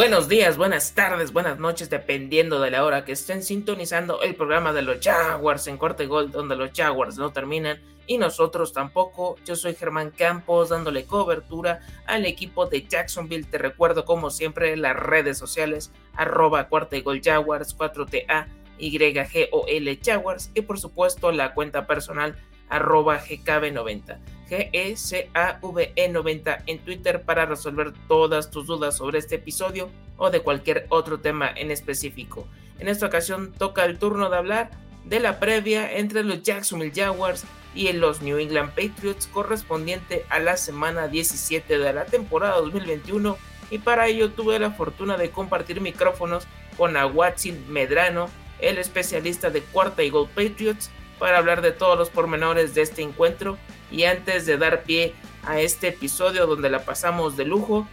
Buenos días, buenas tardes, buenas noches, dependiendo de la hora que estén sintonizando el programa de los Jaguars en corte gol, donde los Jaguars no terminan y nosotros tampoco. Yo soy Germán Campos, dándole cobertura al equipo de Jacksonville. Te recuerdo, como siempre, las redes sociales, arroba cuarta gol Jaguars, 4TA, YGOL Jaguars y por supuesto la cuenta personal arroba GKB90. GECAVE90 en Twitter para resolver todas tus dudas sobre este episodio o de cualquier otro tema en específico. En esta ocasión toca el turno de hablar de la previa entre los Jacksonville Jaguars y los New England Patriots correspondiente a la semana 17 de la temporada 2021 y para ello tuve la fortuna de compartir micrófonos con Aguatzin Medrano, el especialista de cuarta y gol Patriots, para hablar de todos los pormenores de este encuentro y antes de dar pie a este episodio donde la pasamos de lujo,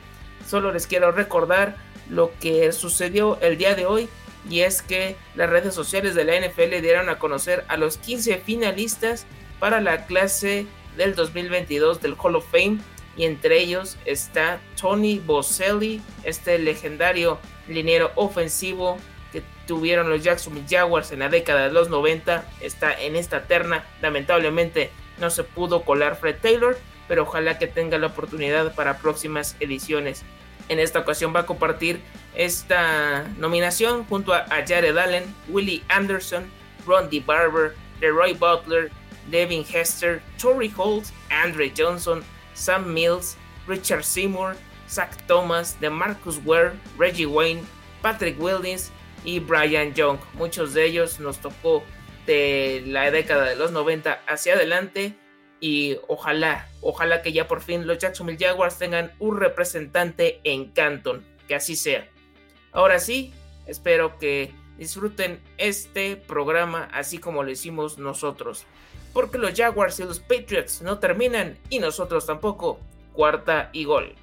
solo les quiero recordar lo que sucedió el día de hoy y es que las redes sociales de la NFL dieron a conocer a los 15 finalistas para la clase del 2022 del Hall of Fame y entre ellos está Tony Boselli, este legendario liniero ofensivo tuvieron los Jacksonville Jaguars en la década de los 90, está en esta terna, lamentablemente no se pudo colar Fred Taylor, pero ojalá que tenga la oportunidad para próximas ediciones. En esta ocasión va a compartir esta nominación junto a Jared Allen, Willie Anderson, Ron Barber, Leroy Butler, Devin Hester, Tory Holt, Andre Johnson, Sam Mills, Richard Seymour, Zach Thomas, DeMarcus Ware, Reggie Wayne, Patrick Williams y Brian Young. Muchos de ellos nos tocó de la década de los 90 hacia adelante y ojalá, ojalá que ya por fin los Jacksonville Jaguars tengan un representante en Canton, que así sea. Ahora sí, espero que disfruten este programa así como lo hicimos nosotros, porque los Jaguars y los Patriots no terminan y nosotros tampoco. Cuarta y gol.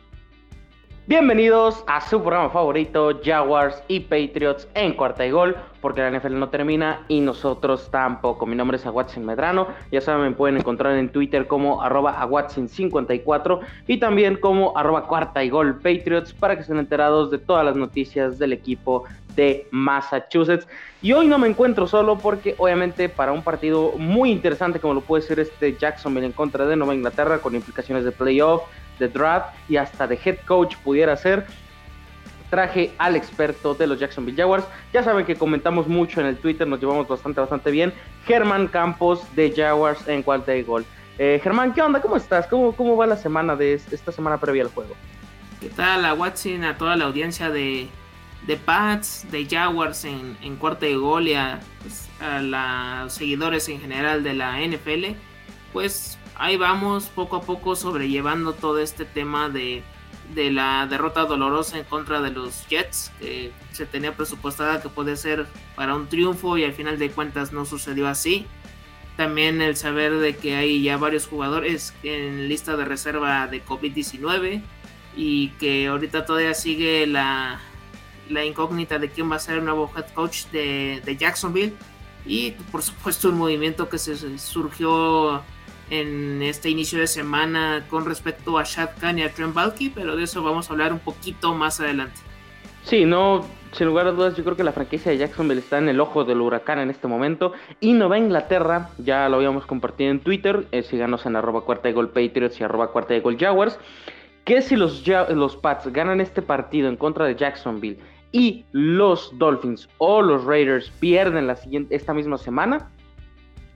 Bienvenidos a su programa favorito, Jaguars y Patriots en cuarta y gol, porque la NFL no termina y nosotros tampoco. Mi nombre es Aguatzin Medrano, ya saben, me pueden encontrar en Twitter como arroba Aguatzin54 y también como arroba cuarta y gol Patriots para que estén enterados de todas las noticias del equipo de Massachusetts. Y hoy no me encuentro solo porque obviamente para un partido muy interesante como lo puede ser este Jacksonville en contra de Nueva Inglaterra con implicaciones de playoff, de draft y hasta de head coach pudiera ser. Traje al experto de los Jacksonville Jaguars. Ya saben que comentamos mucho en el Twitter, nos llevamos bastante, bastante bien. Germán Campos de Jaguars en cuarta de gol. Eh, Germán, ¿qué onda? ¿Cómo estás? ¿Cómo, ¿Cómo va la semana de esta semana previa al juego? ¿Qué tal a Watson, a toda la audiencia de, de Pats, de Jaguars en, en cuarta de gol y a, pues, a los seguidores en general de la NFL? Pues ahí vamos poco a poco sobrellevando todo este tema de, la derrota dolorosa en contra de los Jets, que se tenía presupuestada que puede ser para un triunfo y al final de cuentas no sucedió así. También el saber de que hay ya varios jugadores en lista de reserva de COVID-19 y que ahorita todavía sigue la, incógnita de quién va a ser el nuevo head coach de, de Jacksonville. Y por supuesto un movimiento que se surgió en este inicio de semana con respecto a Shad Khan y a Trent Balky, pero de eso vamos a hablar un poquito más adelante. Sí, no, sin lugar a dudas, yo creo que la franquicia de Jacksonville está en el ojo del huracán en este momento. Y Nueva Inglaterra, ya lo habíamos compartido en Twitter, eh, síganos en arroba cuarta de gol Patriots y arroba cuarta de gol Jaguars, que si los, los Pats ganan este partido en contra de Jacksonville y los Dolphins o los Raiders pierden la siguiente, esta misma semana,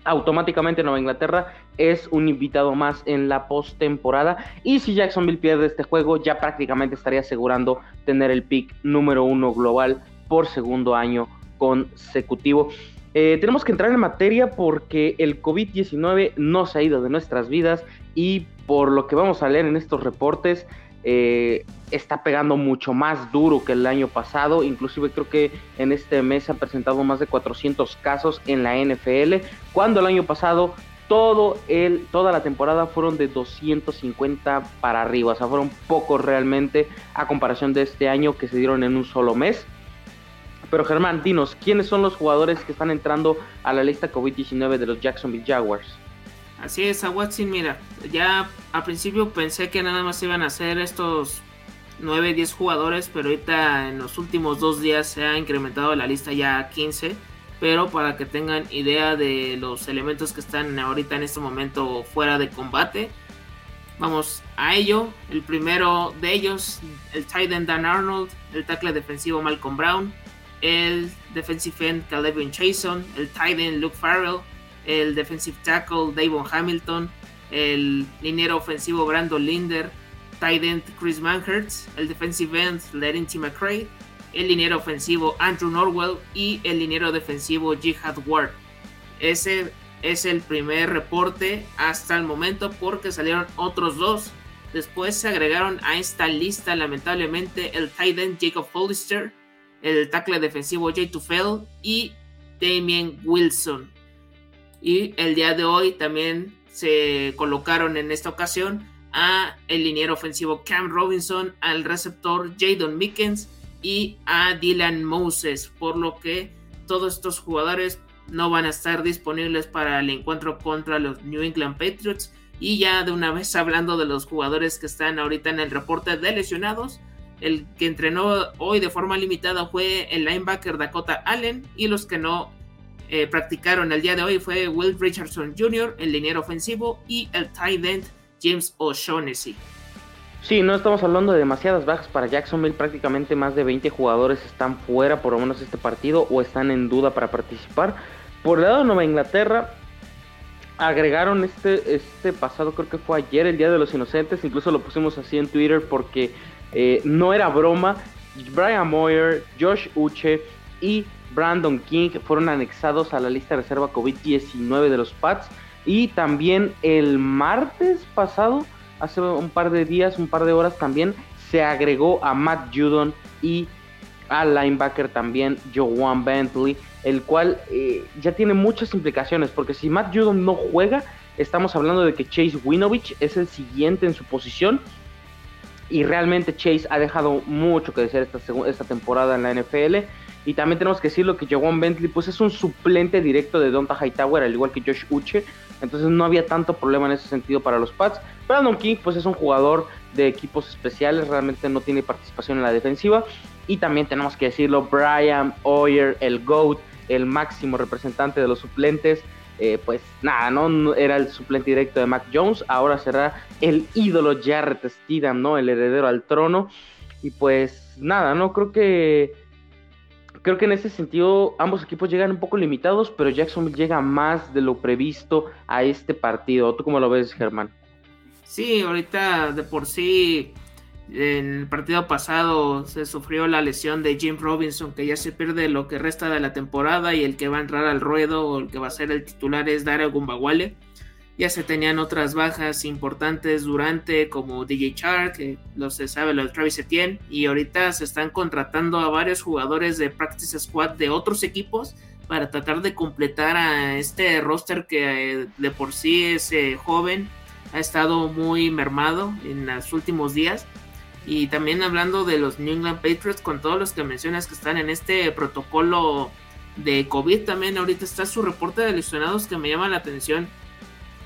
automáticamente Nueva Inglaterra es un invitado más en la postemporada. Y si Jacksonville pierde este juego, ya prácticamente estaría asegurando tener el pick número uno global por segundo año consecutivo. Eh, tenemos que entrar en materia porque el COVID-19 no se ha ido de nuestras vidas y por lo que vamos a leer en estos reportes, eh, está pegando mucho más duro que el año pasado. Inclusive creo que en este mes se han presentado más de 400 casos en la NFL, cuando el año pasado todo el, toda la temporada fueron de 250 para arriba. O sea, fueron pocos realmente a comparación de este año que se dieron en un solo mes. Pero Germán, dinos, ¿quiénes son los jugadores que están entrando a la lista COVID-19 de los Jacksonville Jaguars? Así es, a Watson, mira, ya al principio pensé que nada más iban a ser estos 9, 10 jugadores, pero ahorita en los últimos dos días se ha incrementado la lista ya a 15. Pero para que tengan idea de los elementos que están ahorita en este momento fuera de combate, vamos a ello. El primero de ellos, el tight end Dan Arnold, el tackle defensivo Malcolm Brown, el defensive end Calvin Chason, el tight end Luke Farrell, el defensive tackle Davon Hamilton, el liniero ofensivo Brandon Linder, tight end Chris Manhertz, el defensive end Larry McCray, el liniero ofensivo Andrew Norwell y el liniero defensivo Jihad Ward. Ese es el primer reporte hasta el momento porque salieron otros dos. Después se agregaron a esta lista lamentablemente el tight end Jacob Hollister, el tackle defensivo Jay Tufel y Damien Wilson. Y el día de hoy también se colocaron en esta ocasión a el liniero ofensivo Cam Robinson, al receptor Jadon Mickens y a Dylan Moses, por lo que todos estos jugadores no van a estar disponibles para el encuentro contra los New England Patriots. Y ya de una vez hablando de los jugadores que están ahorita en el reporte de lesionados, el que entrenó hoy de forma limitada fue el linebacker Dakota Allen y los que no eh, practicaron el día de hoy fue Will Richardson Jr., el liniero ofensivo, y el tight end James O'Shaughnessy. Sí, no estamos hablando de demasiadas bajas para Jacksonville, prácticamente más de 20 jugadores están fuera por lo menos este partido o están en duda para participar. Por el lado de Nueva Inglaterra, agregaron este, este pasado, creo que fue ayer, el Día de los Inocentes, incluso lo pusimos así en Twitter porque eh, no era broma. Brian Moyer, Josh Uche y Brandon King fueron anexados a la lista de reserva COVID-19 de los Pats. Y también el martes pasado, hace un par de días, un par de horas también, se agregó a Matt Judon y al linebacker también Joan Bentley, el cual eh, ya tiene muchas implicaciones, porque si Matt Judon no juega, estamos hablando de que Chase Winovich es el siguiente en su posición y realmente Chase ha dejado mucho que decir esta, esta temporada en la NFL. Y también tenemos que decirlo que Jawan Bentley pues es un suplente directo de Donta Hightower, al igual que Josh Uche. Entonces no había tanto problema en ese sentido para los Pats. Brandon King pues es un jugador de equipos especiales, realmente no tiene participación en la defensiva. Y también tenemos que decirlo, Brian Hoyer, el GOAT, el máximo representante de los suplentes, eh, pues nada, ¿no? Era el suplente directo de Mac Jones, ahora será el ídolo Jarrett Steedham, ¿no? El heredero al trono. Y pues nada, ¿no? Creo que creo que en ese sentido ambos equipos llegan un poco limitados, pero Jacksonville llega más de lo previsto a este partido. ¿Tú cómo lo ves, Germán? Sí, ahorita de por sí en el partido pasado se sufrió la lesión de Jim Robinson, que ya se pierde lo que resta de la temporada y el que va a entrar al ruedo o el que va a ser el titular es Dario Gumbawale. Ya se tenían otras bajas importantes durante, como DJ Char, que lo se sabe, lo de Travis Etienne, y ahorita se están contratando a varios jugadores de Practice Squad de otros equipos para tratar de completar a este roster que eh, de por sí es joven, ha estado muy mermado en los últimos días y también hablando de los New England Patriots, con todos los que mencionas que están en este protocolo de COVID, también ahorita está su reporte de lesionados que me llama la atención.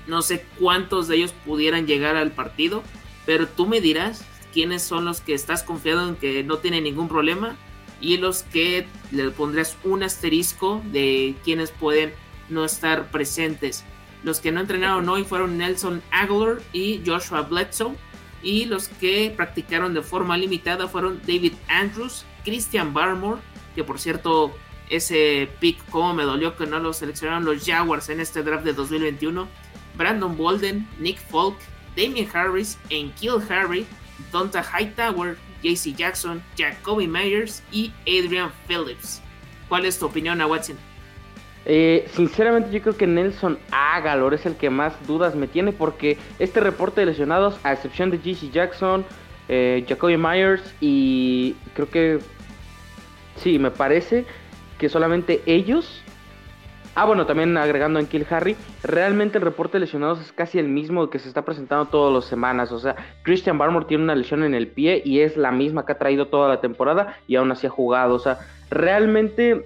No sé cuántos de ellos pudieran llegar al partido, pero tú me dirás quiénes son los que estás confiado en que no tienen ningún problema y los que le pondrías un asterisco de quienes pueden no estar presentes. Los que no entrenaron hoy fueron Nelson Aguilar y Joshua Bledsoe y los que practicaron de forma limitada fueron David Andrews, Christian Barmore, que por cierto ese pick como me dolió que no lo seleccionaron los Jaguars en este draft de 2021, Brandon Bolden, Nick Folk, Damien Harris, Enkil Harry, Donta Hightower, JC Jackson, Jacoby Myers y Adrian Phillips. ¿Cuál es tu opinión, a Watson? Eh, sinceramente yo creo que Nelson Agalor es el que más dudas me tiene porque este reporte de lesionados, a excepción de GC Jackson, eh, Jacoby Myers y creo que sí, me parece que solamente ellos Ah, bueno, también agregando en Kill Harry, realmente el reporte de lesionados es casi el mismo que se está presentando todas las semanas. O sea, Christian Barmore tiene una lesión en el pie y es la misma que ha traído toda la temporada y aún así ha jugado. O sea, realmente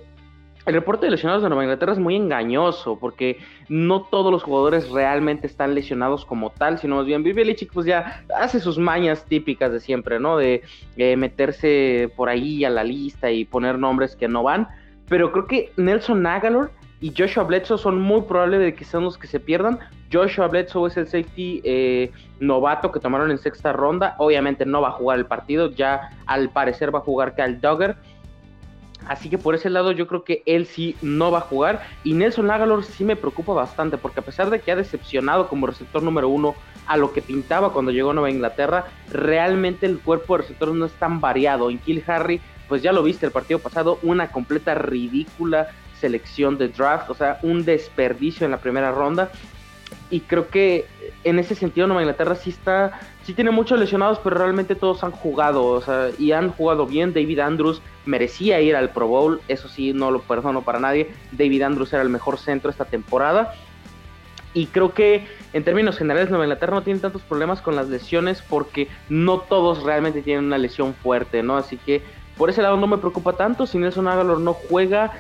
el reporte de lesionados de Nueva Inglaterra es muy engañoso porque no todos los jugadores realmente están lesionados como tal, sino más bien Belichick pues ya hace sus mañas típicas de siempre, ¿no? De meterse por ahí a la lista y poner nombres que no van. Pero creo que Nelson Agalor y Joshua Bledsoe son muy probables de que sean los que se pierdan. Joshua Bledsoe es el safety eh, novato que tomaron en sexta ronda. Obviamente no va a jugar el partido, ya al parecer va a jugar Kyle Duggar. Así que por ese lado yo creo que él sí no va a jugar. Y Nelson Agalor sí me preocupa bastante porque a pesar de que ha decepcionado como receptor número uno a lo que pintaba cuando llegó a Nueva Inglaterra, realmente el cuerpo de receptores no es tan variado. En Kill Harry, pues ya lo viste el partido pasado, una completa ridícula selección de draft, o sea, un desperdicio en la primera ronda. Y creo que en ese sentido Nueva Inglaterra sí está, sí tiene muchos lesionados, pero realmente todos han jugado, o sea, y han jugado bien. David Andrews merecía ir al Pro Bowl, eso sí, no lo perdono para nadie. David Andrews era el mejor centro esta temporada. Y creo que en términos generales Nueva Inglaterra no tiene tantos problemas con las lesiones porque no todos realmente tienen una lesión fuerte, ¿no? Así que por ese lado no me preocupa tanto. Si Nelson Aguilar no juega,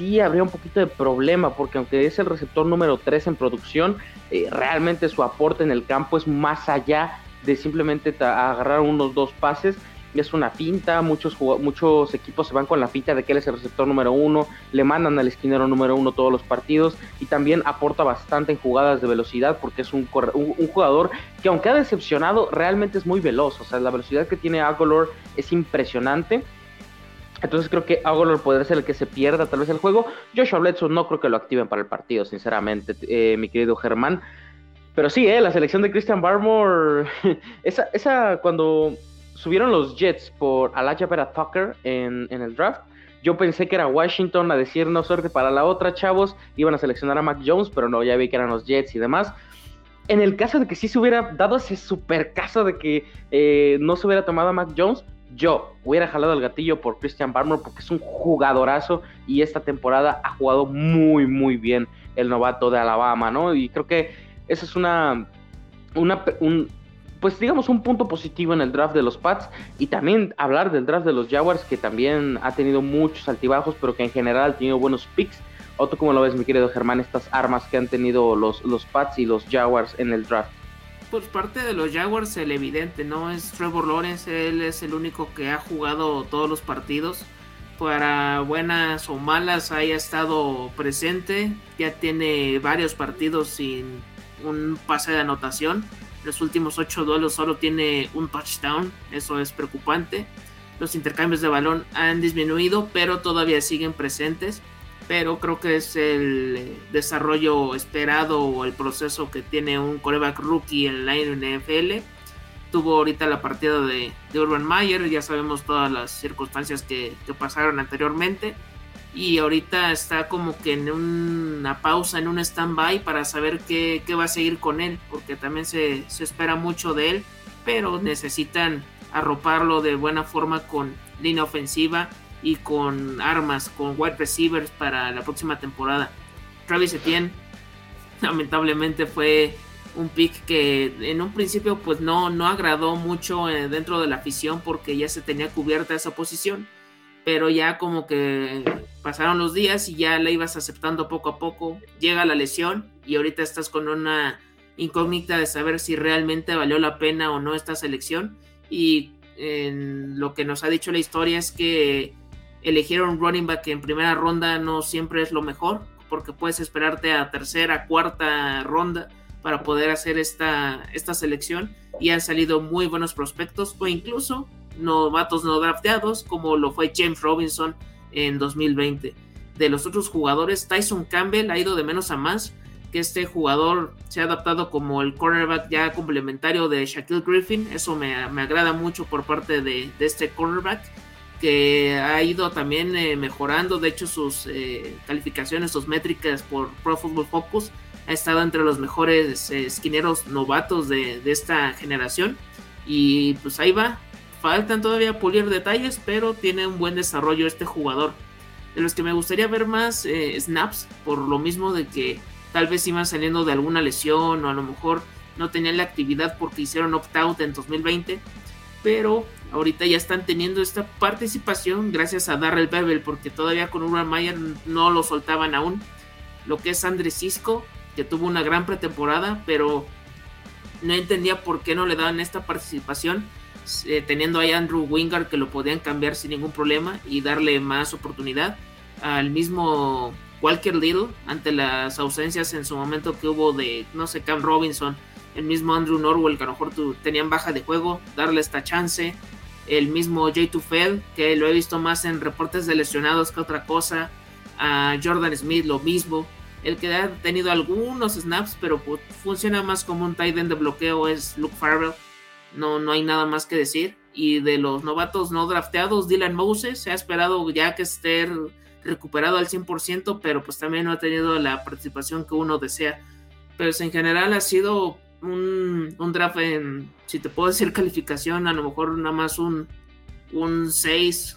sí habría un poquito de problema, porque aunque es el receptor número 3 en producción, eh, realmente su aporte en el campo es más allá de simplemente agarrar unos dos pases. Es una finta, muchos, muchos equipos se van con la finta de que él es el receptor número uno, le mandan al esquinero número uno todos los partidos y también aporta bastante en jugadas de velocidad porque es un, jugador que aunque ha decepcionado, realmente es muy veloz, o sea, la velocidad que tiene Agolor es impresionante entonces creo que Agolor podría ser el que se pierda tal vez el juego. Joshua Bledsoe no creo que lo activen para el partido, sinceramente, eh, mi querido Germán. Pero sí, eh, la selección de Christian Barmore, esa, esa cuando subieron los Jets por Alaya Vera Tucker en, en, el draft, yo pensé que era Washington a decir no suerte para la otra, chavos, iban a seleccionar a Mac Jones, pero no, ya vi que eran los Jets y demás. En el caso de que sí se hubiera dado ese super caso de que eh, no se hubiera tomado a Mac Jones, yo hubiera jalado el gatillo por Christian Barmore porque es un jugadorazo y esta temporada ha jugado muy, muy bien el novato de Alabama, ¿no? Y creo que esa es una, una un, pues digamos un punto positivo en el draft de los Pats y también hablar del draft de los Jaguars que también ha tenido muchos altibajos pero que en general ha tenido buenos picks. ¿O tú cómo lo ves, mi querido Germán, estas armas que han tenido los, los Pats y los Jaguars en el draft? Por parte de los Jaguars el evidente, ¿no? Es Trevor Lawrence, él es el único que ha jugado todos los partidos. Para buenas o malas haya estado presente. Ya tiene varios partidos sin un pase de anotación. Los últimos ocho duelos solo tiene un touchdown. Eso es preocupante. Los intercambios de balón han disminuido, pero todavía siguen presentes pero creo que es el desarrollo esperado o el proceso que tiene un coreback rookie en la NFL. Tuvo ahorita la partida de, Urban Meyer, ya sabemos todas las circunstancias que, pasaron anteriormente. Y ahorita está como que en una pausa, en un stand-by para saber qué, va a seguir con él, porque también se, se espera mucho de él, pero necesitan arroparlo de buena forma con línea ofensiva y con armas, con wide receivers para la próxima temporada. Travis Etienne lamentablemente fue un pick que en un principio pues no, no agradó mucho eh, dentro de la afición porque ya se tenía cubierta esa posición, pero ya como que pasaron los días y ya la ibas aceptando poco a poco, llega la lesión y ahorita estás con una incógnita de saber si realmente valió la pena o no esta selección y en lo que nos ha dicho la historia es que elegieron running back en primera ronda no siempre es lo mejor, porque puedes esperarte a tercera, cuarta ronda para poder hacer esta, esta selección y han salido muy buenos prospectos o incluso novatos no drafteados como lo fue James Robinson en 2020. De los otros jugadores, Tyson Campbell ha ido de menos a más, que este jugador se ha adaptado como el cornerback ya complementario de Shaquille Griffin, eso me, agrada mucho por parte de, de este cornerback que ha ido también eh, mejorando, de hecho sus eh, calificaciones, sus métricas por Pro Football Focus ha estado entre los mejores eh, esquineros novatos de, esta generación. Y pues ahí va, faltan todavía pulir detalles, pero tiene un buen desarrollo este jugador. De los que me gustaría ver más snaps, por lo mismo de que tal vez iban saliendo de alguna lesión o a lo mejor no tenían la actividad porque hicieron opt-out en 2020 pero ahorita ya están teniendo esta participación gracias a Darrell Bevel, porque todavía con Urban Meyer no lo soltaban aún. Lo que es Andrés Cisco, que tuvo una gran pretemporada, pero no entendía por qué no le daban esta participación, eh, teniendo ahí a Andrew Wingard que lo podían cambiar sin ningún problema y darle más oportunidad. Al mismo Walker Little, ante las ausencias en su momento que hubo de, no sé, Cam Robinson, el mismo Andrew Norwell, que a lo mejor tenían baja de juego, darle esta chance. El mismo Jay Tufel, que lo he visto más en reportes de lesionados que otra cosa. Jordan Smith, lo mismo. El que ha tenido algunos snaps, pero pues, funciona más como un tight end de bloqueo es Luke Farrell. No, no hay nada más que decir. Y de los novatos no drafteados, Dylan Moses se ha esperado ya que esté recuperado al 100%, pero pues también no ha tenido la participación que uno desea. Pero en general ha sido un, draft en, si te puedo decir calificación, a lo mejor nada más un, un 6,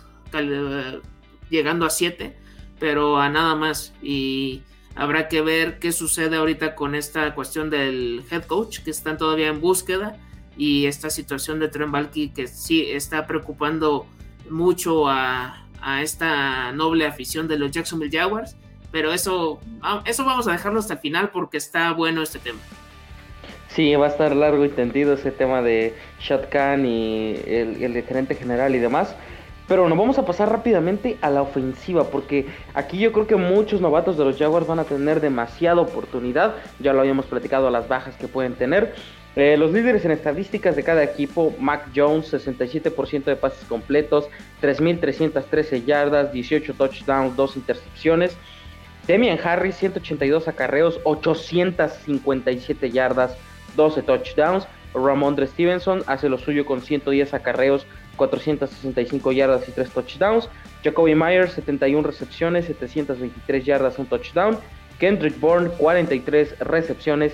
llegando a 7, pero a nada más. Y habrá que ver qué sucede ahorita con esta cuestión del head coach, que están todavía en búsqueda, y esta situación de Balky, que sí está preocupando mucho a, a esta noble afición de los Jacksonville Jaguars. Pero eso, eso vamos a dejarlo hasta el final porque está bueno este tema. Sí, va a estar largo y tendido ese tema de Shotgun y el, el gerente general y demás. Pero nos vamos a pasar rápidamente a la ofensiva, porque aquí yo creo que muchos novatos de los Jaguars van a tener demasiada oportunidad. Ya lo habíamos platicado las bajas que pueden tener. Eh, los líderes en estadísticas de cada equipo, Mac Jones, 67% de pases completos, 3.313 yardas, 18 touchdowns, 2 intercepciones. Demian Harris, 182 acarreos, 857 yardas, 12 touchdowns. Ramondre Stevenson hace lo suyo con 110 acarreos, 465 yardas y 3 touchdowns. Jacoby Myers, 71 recepciones, 723 yardas, un touchdown. Kendrick Bourne, 43 recepciones,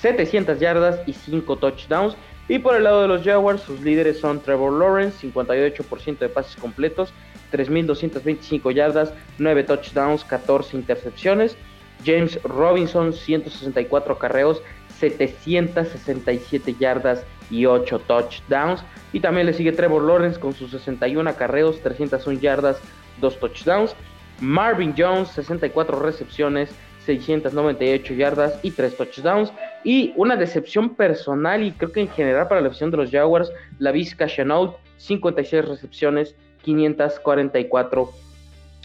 700 yardas y 5 touchdowns. Y por el lado de los Jaguars, sus líderes son Trevor Lawrence, 58% de pases completos, 3.225 yardas, 9 touchdowns, 14 intercepciones. James Robinson, 164 carreos, 767 yardas y 8 touchdowns. Y también le sigue Trevor Lawrence con sus 61 acarreos, 301 yardas, 2 touchdowns. Marvin Jones, 64 recepciones, 698 yardas y 3 touchdowns. Y una decepción personal y creo que en general para la afición de los Jaguars, la Vizca Chenault, 56 recepciones, 544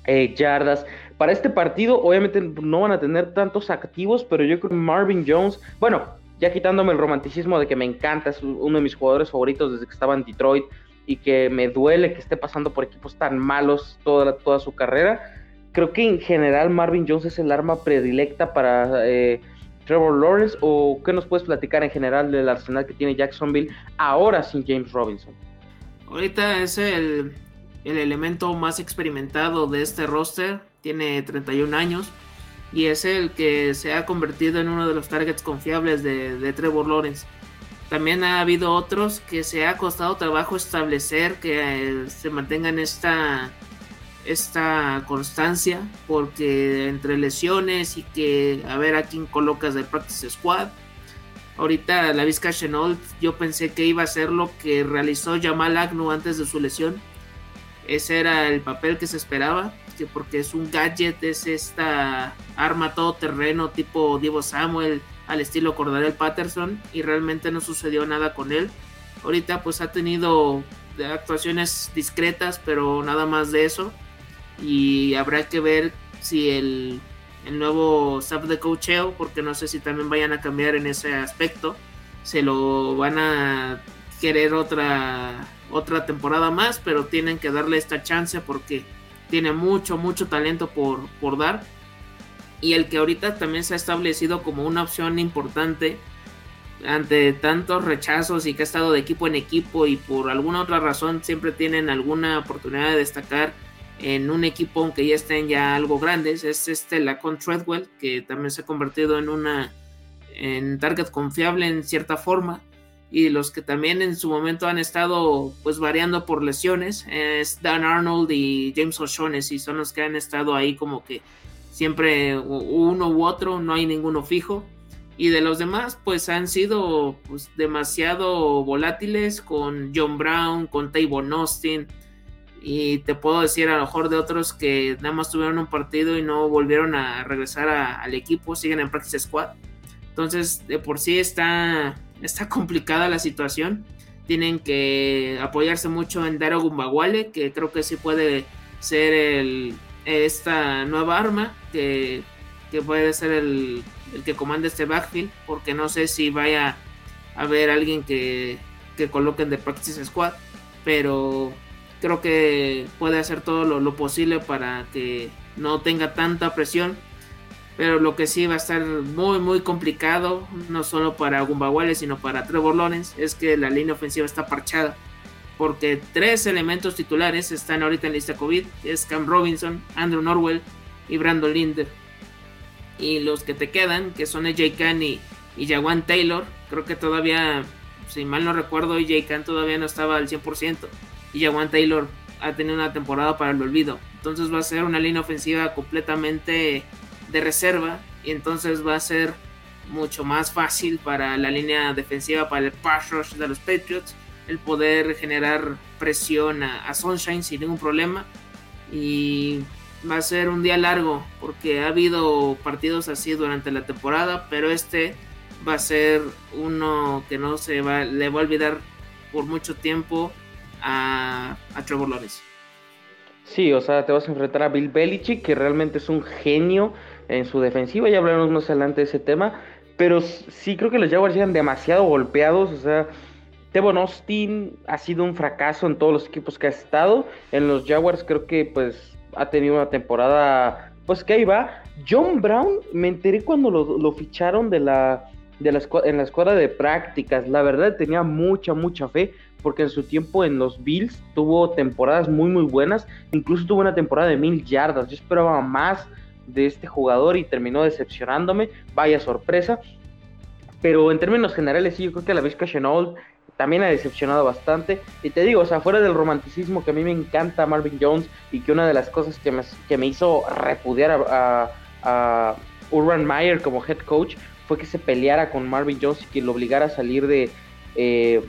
eh, yardas. Para este partido, obviamente no van a tener tantos activos, pero yo creo que Marvin Jones, bueno, ya quitándome el romanticismo de que me encanta, es uno de mis jugadores favoritos desde que estaba en Detroit y que me duele que esté pasando por equipos tan malos toda, toda su carrera. Creo que en general Marvin Jones es el arma predilecta para eh, Trevor Lawrence o qué nos puedes platicar en general del arsenal que tiene Jacksonville ahora sin James Robinson. Ahorita es el, el elemento más experimentado de este roster tiene 31 años y es el que se ha convertido en uno de los targets confiables de, Trevor Lawrence. También ha habido otros que se ha costado trabajo establecer que eh, se mantengan esta, esta constancia, porque entre lesiones y que a ver a quién colocas del practice squad. Ahorita la Vizca Chenault, yo pensé que iba a ser lo que realizó Jamal Agnew antes de su lesión. Ese era el papel que se esperaba porque es un gadget, es esta arma todoterreno tipo Divo Samuel al estilo Cordarel Patterson y realmente no sucedió nada con él. Ahorita pues ha tenido actuaciones discretas, pero nada más de eso. Y habrá que ver si el, el nuevo staff de coacheo, porque no sé si también vayan a cambiar en ese aspecto, se lo van a querer otra otra temporada más, pero tienen que darle esta chance porque tiene mucho, mucho talento por, por dar. Y el que ahorita también se ha establecido como una opción importante ante tantos rechazos y que ha estado de equipo en equipo y por alguna otra razón siempre tienen alguna oportunidad de destacar en un equipo aunque ya estén ya algo grandes es este Lacon Treadwell que también se ha convertido en una en target confiable en cierta forma y los que también en su momento han estado pues variando por lesiones es Dan Arnold y James O'Shaughnessy son los que han estado ahí como que siempre uno u otro no hay ninguno fijo Y de los demás, pues han sido pues, demasiado volátiles con John Brown, con Tavon Austin. Y te puedo decir a lo mejor de otros que nada más tuvieron un partido y no volvieron a regresar al equipo, siguen en practice squad. Entonces, de por sí está, está complicada la situación. Tienen que apoyarse mucho en Daro Gumbawale, que creo que sí puede ser el, esta nueva arma que, puede ser el, que comande este backfield, porque no sé si vaya a haber alguien que coloquen de practice squad, pero creo que puede hacer todo lo, posible para que no tenga tanta presión. Pero lo que sí va a estar muy, muy complicado, no solo para Gumbawale, sino para Trevor Lawrence, es que la línea ofensiva está parchada porque tres elementos titulares están ahorita en lista COVID, es Cam Robinson, Andrew Norwell y Brandon Linder. Y los que te quedan, que son AJ Khan y, y Taylor, creo que todavía, si mal no recuerdo, AJ Khan todavía no estaba al 100% y Jawan Taylor ha tenido una temporada para el olvido. Entonces va a ser una línea ofensiva completamente de reserva y entonces va a ser mucho más fácil para la línea defensiva, para el pass rush de los Patriots el poder generar presión a, Sunshine sin ningún problema. Y va a ser un día largo porque ha habido partidos así durante la temporada, pero este va a ser uno que no se va, le va a olvidar por mucho tiempo a, a Trevor Lawrence. Sí, o sea, te vas a enfrentar a Bill Belichick, que realmente es un genio en su defensiva, ya hablaremos más adelante de ese tema, pero sí creo que los Jaguars llegan demasiado golpeados, o sea, Devon Austin ha sido un fracaso en todos los equipos que ha estado. En los Jaguars creo que pues ha tenido una temporada pues que ahí va. John Brown me enteré cuando lo, ficharon de la, de la en la escuadra de prácticas. La verdad tenía mucha, mucha fe porque en su tiempo en los Bills tuvo temporadas muy, muy buenas. Incluso tuvo una temporada de mil yardas. Yo esperaba más de este jugador y terminó decepcionándome. Vaya sorpresa. Pero en términos generales, sí, yo creo que la Vizca Chenault también ha decepcionado bastante. Y te digo, o sea, fuera del romanticismo que a mí me encanta Marvin Jones y que una de las cosas que me, que me hizo repudiar a, Urban Meyer como head coach fue que se peleara con Marvin Jones y que lo obligara a salir de, eh,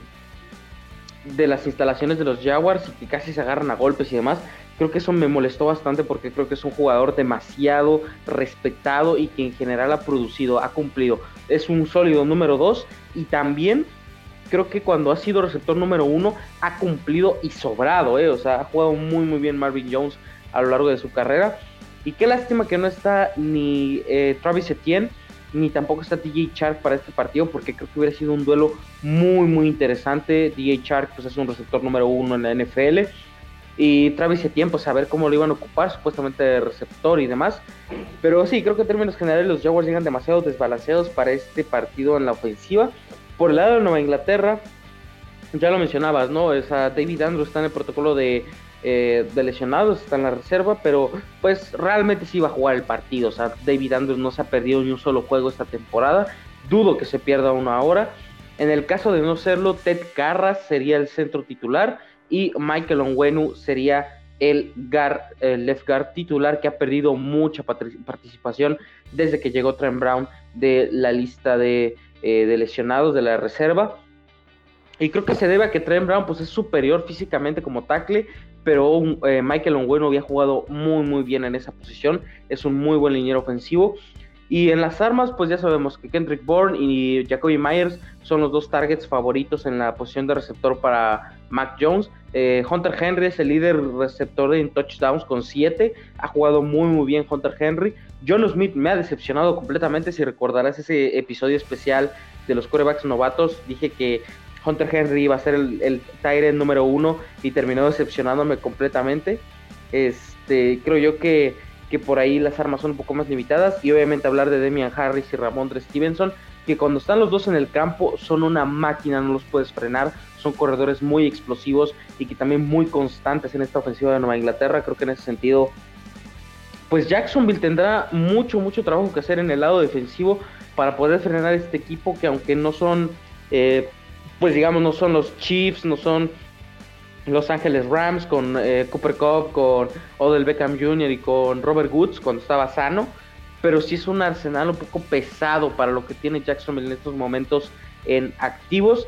de las instalaciones de los Jaguars y que casi se agarran a golpes y demás. Creo que eso me molestó bastante porque creo que es un jugador demasiado respetado y que en general ha producido, ha cumplido. Es un sólido número 2 y también creo que cuando ha sido receptor número uno ha cumplido y sobrado, ¿eh? o sea, ha jugado muy muy bien Marvin Jones a lo largo de su carrera. Y qué lástima que no está ni eh, Travis Etienne ni tampoco está DJ Shark para este partido porque creo que hubiera sido un duelo muy muy interesante. DJ Shark pues es un receptor número uno en la NFL y Travis Etienne pues a ver cómo lo iban a ocupar supuestamente de receptor y demás. Pero sí, creo que en términos generales los Jaguars llegan demasiado desbalanceados para este partido en la ofensiva. Por el lado de Nueva Inglaterra, ya lo mencionabas, ¿no? Es David Andrews está en el protocolo de, eh, de, lesionados, está en la reserva, pero pues realmente sí va a jugar el partido. O sea, David Andrews no se ha perdido ni un solo juego esta temporada. Dudo que se pierda uno ahora. En el caso de no serlo, Ted Carras sería el centro titular y Michael Onwenu sería el, el left guard titular que ha perdido mucha participación desde que llegó Trent Brown de la lista de eh, de lesionados de la reserva. Y creo que se debe a que Trent Brown pues, es superior físicamente como tackle, pero eh, Michael Ongueno había jugado muy muy bien en esa posición, es un muy buen liniero ofensivo. Y en las armas, pues ya sabemos que Kendrick Bourne y Jacoby Myers son los dos targets favoritos en la posición de receptor para Mac Jones. Eh, Hunter Henry es el líder receptor en touchdowns con 7. Ha jugado muy muy bien Hunter Henry. John Smith me ha decepcionado completamente. Si recordarás ese episodio especial de los corebacks novatos, dije que Hunter Henry iba a ser el, el número uno y terminó decepcionándome completamente. Este, creo yo que, que, por ahí las armas son un poco más limitadas. Y obviamente hablar de Demian Harris y Ramondre Stevenson, que cuando están los dos en el campo son una máquina, no los puedes frenar. Son corredores muy explosivos y que también muy constantes en esta ofensiva de Nueva Inglaterra. Creo que en ese sentido pues Jacksonville tendrá mucho, mucho trabajo que hacer en el lado defensivo para poder frenar este equipo que aunque no son, eh, pues digamos, no son los Chiefs, no son los Ángeles Rams con eh, Cooper Cup, con Odell Beckham Jr. y con Robert Woods cuando estaba sano, pero sí es un arsenal un poco pesado para lo que tiene Jacksonville en estos momentos en activos.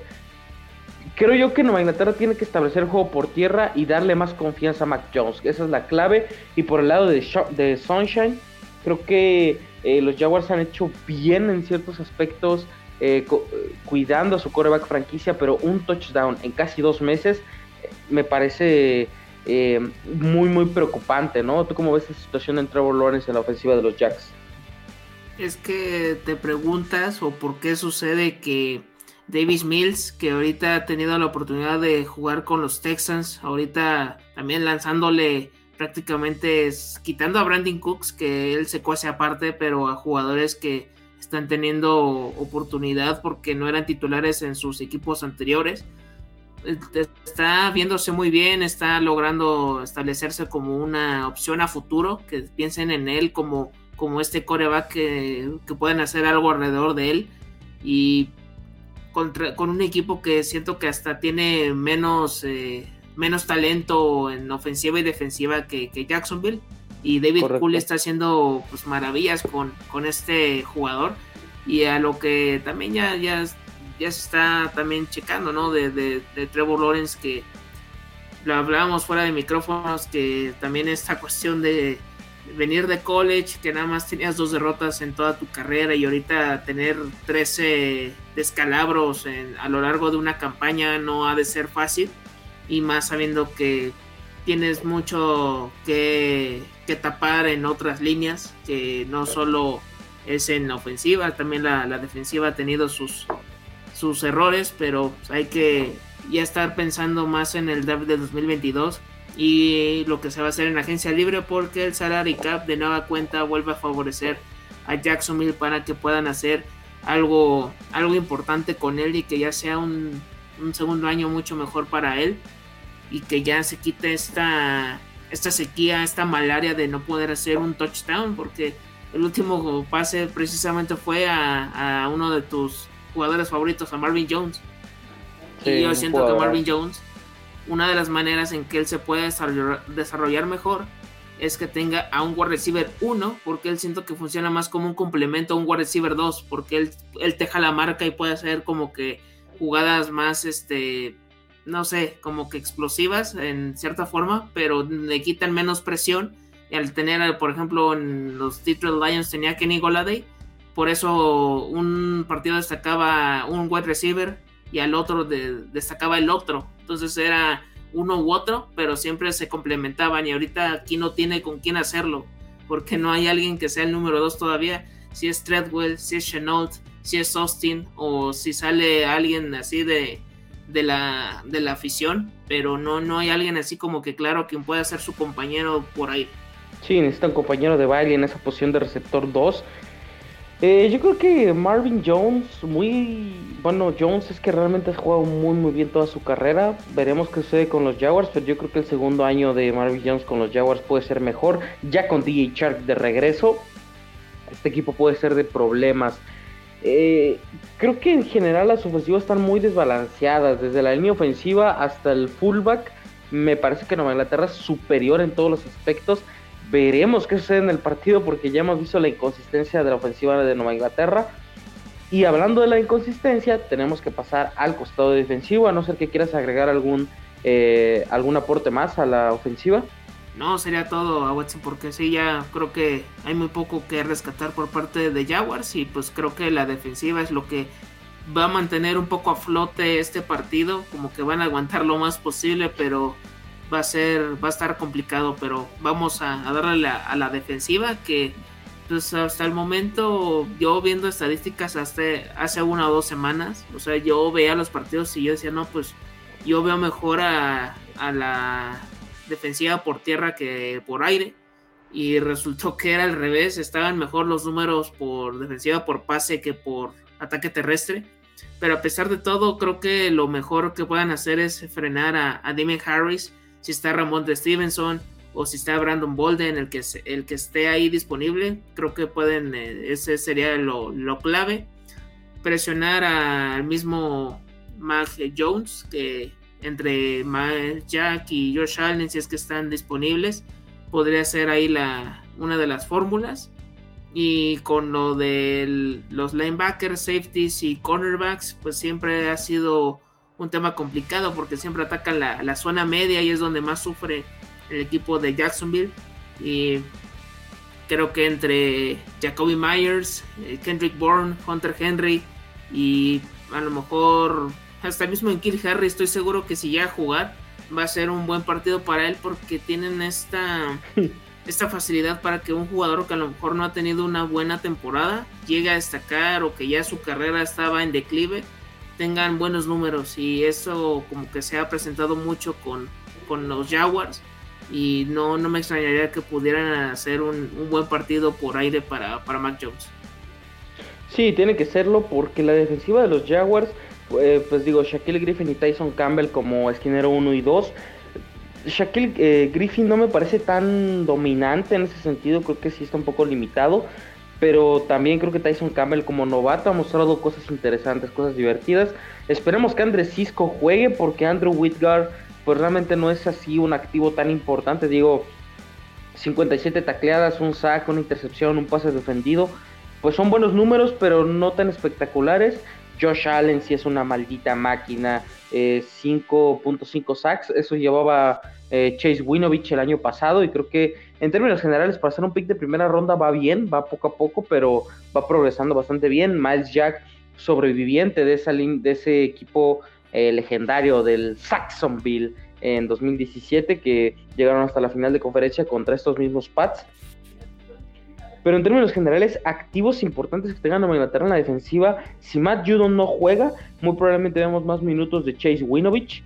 Creo yo que Nueva Inglaterra tiene que establecer el juego por tierra y darle más confianza a Mac Jones. Esa es la clave. Y por el lado de, de Sunshine, creo que eh, los Jaguars han hecho bien en ciertos aspectos, eh, cuidando a su coreback franquicia, pero un touchdown en casi dos meses eh, me parece muy, muy preocupante, ¿no? ¿Tú cómo ves la situación en Trevor Lawrence en la ofensiva de los Jacks? Es que te preguntas o por qué sucede que Davis Mills, que ahorita ha tenido la oportunidad de jugar con los Texans, ahorita también lanzándole prácticamente quitando a Brandon Cooks, que él se cuece aparte, pero a jugadores que están teniendo oportunidad porque no eran titulares en sus equipos anteriores. Está viéndose muy bien, está logrando establecerse como una opción a futuro, que piensen en él como, como este coreback que, que pueden hacer algo alrededor de él. Y con un equipo que siento que hasta tiene menos, eh, menos talento en ofensiva y defensiva que, Jacksonville. Y David Cool está haciendo pues, maravillas con, con este jugador. Y a lo que también ya, ya, ya se está también checando, ¿no? De, de, de Trevor Lawrence, que lo hablábamos fuera de micrófonos, que también esta cuestión de venir de college, que nada más tenías dos derrotas en toda tu carrera y ahorita tener 13 descalabros a lo largo de una campaña no ha de ser fácil. Y más sabiendo que tienes mucho que, tapar en otras líneas, que no solo es en ofensiva, también la, defensiva ha tenido sus, sus errores, pero hay que ya estar pensando más en el draft de 2022 y lo que se va a hacer en agencia libre porque el salary cap de nueva cuenta vuelve a favorecer a Jacksonville para que puedan hacer algo, algo importante con él y que ya sea un, segundo año mucho mejor para él y que ya se quite esta, esta sequía, esta malaria de no poder hacer un touchdown porque el último pase precisamente fue a, uno de tus jugadores favoritos, a Marvin Jones. y yo siento que Marvin Jones una de las maneras en que él se puede desarrollar, mejor es que tenga a un wide receiver 1, porque él siento que funciona más como un complemento a un wide receiver 2, porque él, él teja la marca y puede hacer como que jugadas más, este, no sé, como que explosivas en cierta forma, pero le quitan menos presión. Y al tener, por ejemplo, en los Detroit Lions tenía Kenny Goladay, por eso un partido destacaba un wide receiver y al otro destacaba el otro. Entonces era uno u otro, pero siempre se complementaban y ahorita aquí no tiene con quién hacerlo, porque no hay alguien que sea el número dos todavía. Si es Treadwell, si es Chenault, si es Austin o si sale alguien así de, de, la, de la afición, pero no, no hay alguien así como que claro quien pueda ser su compañero por ahí. Sí, necesita un compañero de baile en esa posición de receptor 2 eh, yo creo que Marvin Jones, muy bueno, Jones es que realmente ha jugado muy muy bien toda su carrera. Veremos qué sucede con los Jaguars, pero yo creo que el segundo año de Marvin Jones con los Jaguars puede ser mejor. Ya con DJ Shark de regreso, este equipo puede ser de problemas. Eh, creo que en general las ofensivas están muy desbalanceadas, desde la línea ofensiva hasta el fullback. Me parece que Nueva Inglaterra es superior en todos los aspectos. Veremos qué sucede en el partido porque ya hemos visto la inconsistencia de la ofensiva de Nueva Inglaterra. Y hablando de la inconsistencia, tenemos que pasar al costado defensivo, a no ser que quieras agregar algún, eh, algún aporte más a la ofensiva. No, sería todo, a porque sí, ya creo que hay muy poco que rescatar por parte de Jaguars y pues creo que la defensiva es lo que va a mantener un poco a flote este partido, como que van a aguantar lo más posible, pero va a ser, va a estar complicado, pero vamos a, darle a la defensiva que pues hasta el momento yo viendo estadísticas hasta hace una o dos semanas, o sea, yo veía los partidos y yo decía, no, pues yo veo mejor a, la defensiva por tierra que por aire. Y resultó que era al revés, estaban mejor los números por defensiva por pase que por ataque terrestre. Pero a pesar de todo, creo que lo mejor que puedan hacer es frenar a, a Harris si está Ramón Stevenson o si está Brandon Bolden, el que, el que esté ahí disponible, creo que pueden, eh, ese sería lo, clave. Presionar al mismo Mag Jones, que entre Jack y Josh Allen, si es que están disponibles, podría ser ahí la, una de las fórmulas. Y con lo de los linebackers, safeties y cornerbacks, pues siempre ha sido un tema complicado porque siempre atacan la, la zona media y es donde más sufre el equipo de Jacksonville. Y creo que entre Jacoby Myers, eh, Kendrick Bourne, Hunter Henry y a lo mejor hasta mismo en Kill Harry, estoy seguro que si ya a jugar va a ser un buen partido para él porque tienen esta, esta facilidad para que un jugador que a lo mejor no ha tenido una buena temporada llegue a destacar o que ya su carrera estaba en declive tengan buenos números y eso como que se ha presentado mucho con, con los Jaguars y no, no me extrañaría que pudieran hacer un, buen partido por aire para, para Mac Jones. Sí, tiene que serlo porque la defensiva de los Jaguars, eh, pues digo, Shaquille Griffin y Tyson Campbell como esquinero 1 y 2. Shaquille eh, Griffin no me parece tan dominante en ese sentido, creo que sí está un poco limitado, pero también creo que Tyson Campbell como novato ha mostrado cosas interesantes, cosas divertidas. Esperemos que Andrés Cisco juegue porque Andrew Whitgard pues realmente no es así un activo tan importante. Digo, 57 tacleadas, un sack, una intercepción, un pase defendido. Pues son buenos números, pero no tan espectaculares. Josh Allen sí es una maldita máquina. 5.5 eh, sacks. Eso llevaba eh, Chase Winovich el año pasado. Y creo que en términos generales, para ser un pick de primera ronda va bien, va poco a poco, pero va progresando bastante bien. Miles Jack, sobreviviente de, esa de ese equipo eh, legendario del Saxonville en 2017, que llegaron hasta la final de conferencia contra estos mismos Pats. Pero en términos generales, activos importantes que tengan a Inglaterra en la defensiva. Si Matt Judon no juega, muy probablemente veamos más minutos de Chase Winovich.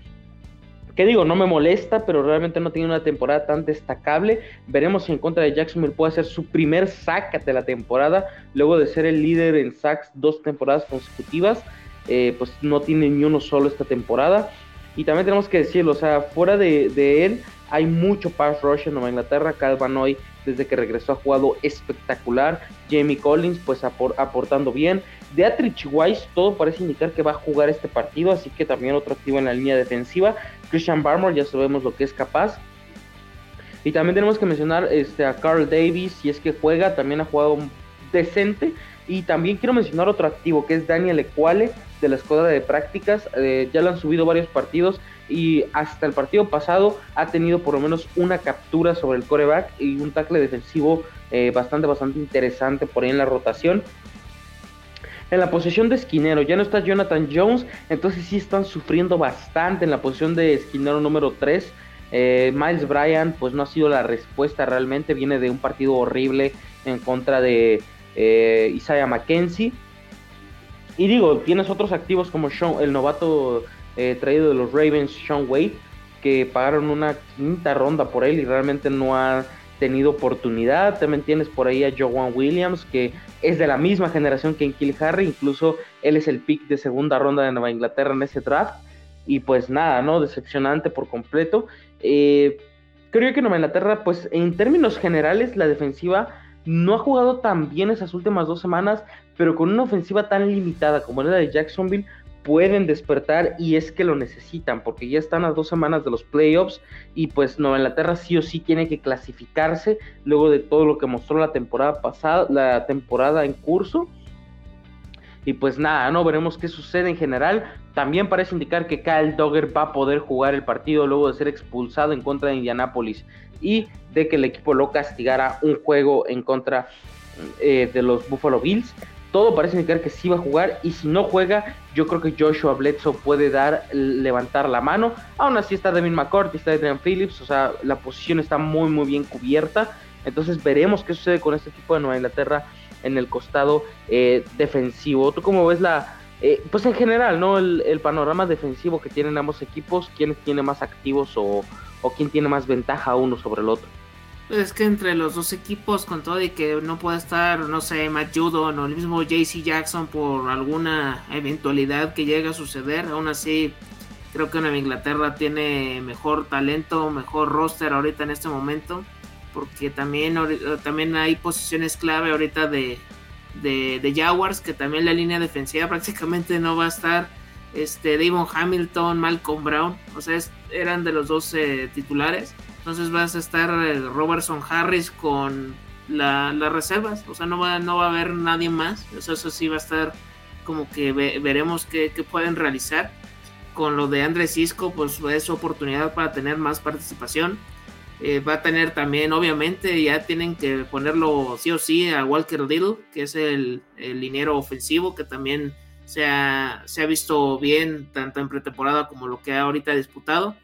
Que digo, no me molesta, pero realmente no tiene una temporada tan destacable. Veremos si en contra de Jacksonville puede hacer su primer sack de la temporada, luego de ser el líder en sacks dos temporadas consecutivas. Eh, pues no tiene ni uno solo esta temporada. Y también tenemos que decirlo, o sea, fuera de, él hay mucho pass rush en Nueva Inglaterra. Calvin hoy, desde que regresó, ha jugado espectacular. Jamie Collins, pues aportando bien. Deatrich Weiss, todo parece indicar que va a jugar este partido, así que también otro activo en la línea defensiva. Christian Barmore, ya sabemos lo que es capaz. Y también tenemos que mencionar este, a Carl Davis, si es que juega, también ha jugado decente. Y también quiero mencionar otro activo que es Daniel Ecuale de la escuadra de prácticas. Eh, ya lo han subido varios partidos y hasta el partido pasado ha tenido por lo menos una captura sobre el coreback y un tackle defensivo eh, bastante, bastante interesante por ahí en la rotación. En la posición de esquinero ya no está Jonathan Jones, entonces sí están sufriendo bastante en la posición de esquinero número 3. Eh, Miles Bryan pues no ha sido la respuesta realmente, viene de un partido horrible en contra de eh, Isaiah McKenzie. Y digo, tienes otros activos como el novato eh, traído de los Ravens, Sean Wade, que pagaron una quinta ronda por él y realmente no ha tenido oportunidad. También tienes por ahí a Joan Williams, que es de la misma generación que en Kill Harry, incluso él es el pick de segunda ronda de Nueva Inglaterra en ese draft. Y pues nada, ¿no? Decepcionante por completo. Eh, creo que Nueva Inglaterra, pues en términos generales, la defensiva no ha jugado tan bien esas últimas dos semanas, pero con una ofensiva tan limitada como la de Jacksonville, pueden despertar y es que lo necesitan, porque ya están a dos semanas de los playoffs y pues Nueva Inglaterra sí o sí tiene que clasificarse luego de todo lo que mostró la temporada pasada, la temporada en curso. Y pues nada, no veremos qué sucede en general. También parece indicar que Kyle Dogger va a poder jugar el partido luego de ser expulsado en contra de Indianapolis y de que el equipo lo castigara un juego en contra eh, de los Buffalo Bills. Todo parece indicar que sí va a jugar y si no juega, yo creo que Joshua Bledsoe puede dar, levantar la mano. Aún así está Devin McCourty, está Adrian Phillips, o sea, la posición está muy muy bien cubierta. Entonces veremos qué sucede con este equipo de Nueva Inglaterra en el costado eh, defensivo. ¿Tú cómo ves la, eh, pues en general, ¿no? El, panorama defensivo que tienen ambos equipos, quién tiene más activos o, o quién tiene más ventaja uno sobre el otro. Es que entre los dos equipos, con todo y que no pueda estar, no sé, Matt Judon o el mismo JC Jackson por alguna eventualidad que llegue a suceder, aún así creo que Nueva Inglaterra tiene mejor talento, mejor roster ahorita en este momento, porque también, también hay posiciones clave ahorita de, de, de Jaguars, que también la línea defensiva prácticamente no va a estar este, Damon Hamilton, Malcolm Brown, o sea, eran de los dos titulares. Entonces vas a estar eh, Robertson Harris con, las reservas, o sea, no va, no va a haber nadie más, eso, eso sí va a estar como que veremos qué, pueden realizar. Con lo de Andrés Cisco, pues es oportunidad para tener más participación. Eh, va a tener también, obviamente, ya tienen que ponerlo sí o sí a Walker Little, que es el, el liniero ofensivo, que también se ha, se ha visto bien tanto en pretemporada como lo que ha ahorita disputado.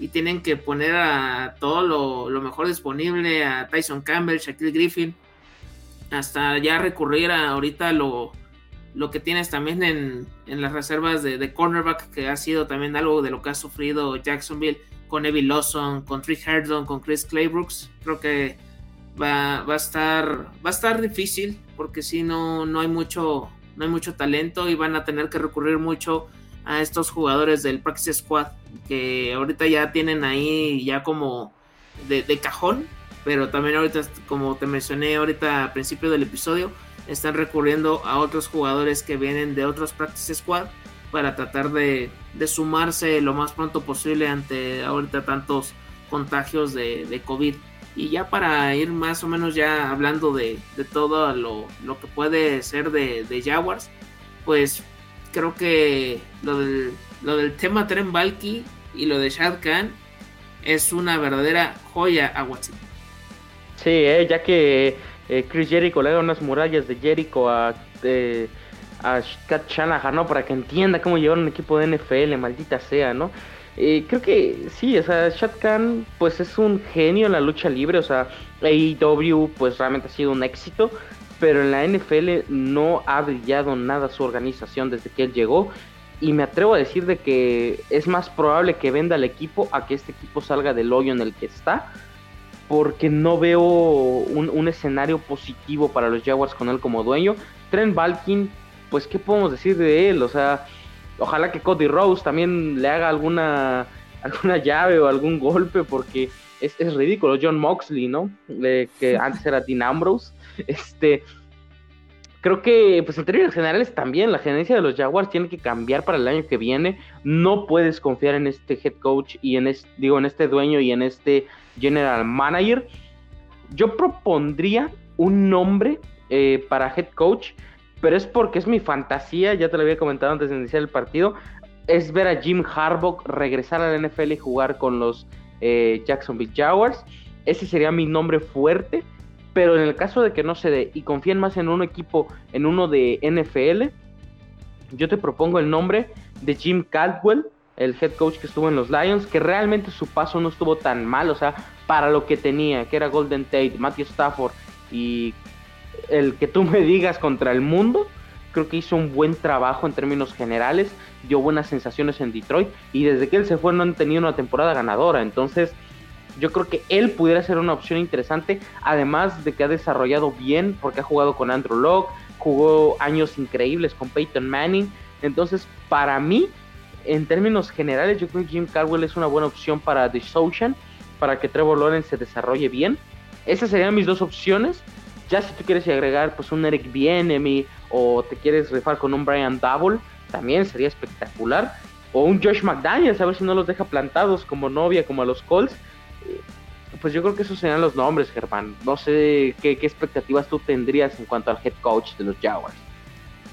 Y tienen que poner a todo lo, lo mejor disponible, a Tyson Campbell, Shaquille Griffin, hasta ya recurrir a ahorita lo, lo que tienes también en, en las reservas de, de, cornerback, que ha sido también algo de lo que ha sufrido Jacksonville con Evie Lawson, con Trick Herdon, con Chris Claybrooks. Creo que va, va, a estar va a estar difícil porque si no, no hay mucho no hay mucho talento y van a tener que recurrir mucho a estos jugadores del Practice Squad que ahorita ya tienen ahí ya como de, de cajón, pero también ahorita como te mencioné ahorita al principio del episodio están recurriendo a otros jugadores que vienen de otros Practice Squad para tratar de, sumarse lo más pronto posible ante ahorita tantos contagios de, COVID. Y ya para ir más o menos ya hablando de, todo lo, que puede ser de, Jaguars, pues creo que lo del, tema Tren Balky y lo de Shad Khan es una verdadera joya a Watson. Sí, eh, ya que eh, Chris Jericho le da unas murallas de Jericho a, eh, a Scott Shanahan. Para que entienda cómo llevar un equipo de NFL, maldita sea, ¿no? Eh, creo que sí, o sea, Shad Khan pues es un genio en la lucha libre, o sea, AEW pues realmente ha sido un éxito, pero en la NFL no ha brillado nada su organización desde que él llegó y me atrevo a decir de que es más probable que venda el equipo a que este equipo salga del hoyo en el que está porque no veo un, escenario positivo para los Jaguars con él como dueño. Trent Balkin, pues, ¿qué podemos decir de él? O sea, ojalá que Cody Rose también le haga alguna, alguna llave o algún golpe, porque es, ridículo. John Moxley, ¿no? que antes era Dean Ambrose. Este, creo que, pues en términos generales también, la gerencia de los Jaguars tiene que cambiar para el año que viene. No puedes confiar en este head coach y en este, digo, en este dueño y en este general manager. Yo propondría un nombre eh, para head coach, pero es porque es mi fantasía, ya te lo había comentado antes de iniciar el partido, es ver a Jim Harbaugh regresar a la NFL y jugar con los eh, Jacksonville Jaguars. Ese sería mi nombre fuerte, pero en el caso de que no se dé y confíen más en un equipo, en uno de NFL, yo te propongo el nombre de Jim Caldwell el head coach que estuvo en los Lions, que realmente su paso no estuvo tan mal, o sea, para lo que tenía, que era Golden Tate, Matthew Stafford y el que tú me digas contra el mundo, creo que hizo un buen trabajo en términos generales, dio buenas sensaciones en Detroit y desde que él se fue no han tenido una temporada ganadora, entonces yo creo que él pudiera ser una opción interesante, además de que ha desarrollado bien porque ha jugado con Andrew Locke, jugó años increíbles con Peyton Manning, entonces para mí en términos generales, yo creo que Jim Caldwell es una buena opción para The Ocean, para que Trevor Lawrence se desarrolle bien. Esas serían mis dos opciones. Ya si tú quieres agregar pues un Eric Bienemy o te quieres rifar con un Brian Double, también sería espectacular. O un Josh McDaniels, a ver si no los deja plantados como novia, como a los Colts. Pues yo creo que esos serían los nombres, Germán. No sé qué, qué expectativas tú tendrías en cuanto al head coach de los Jaguars.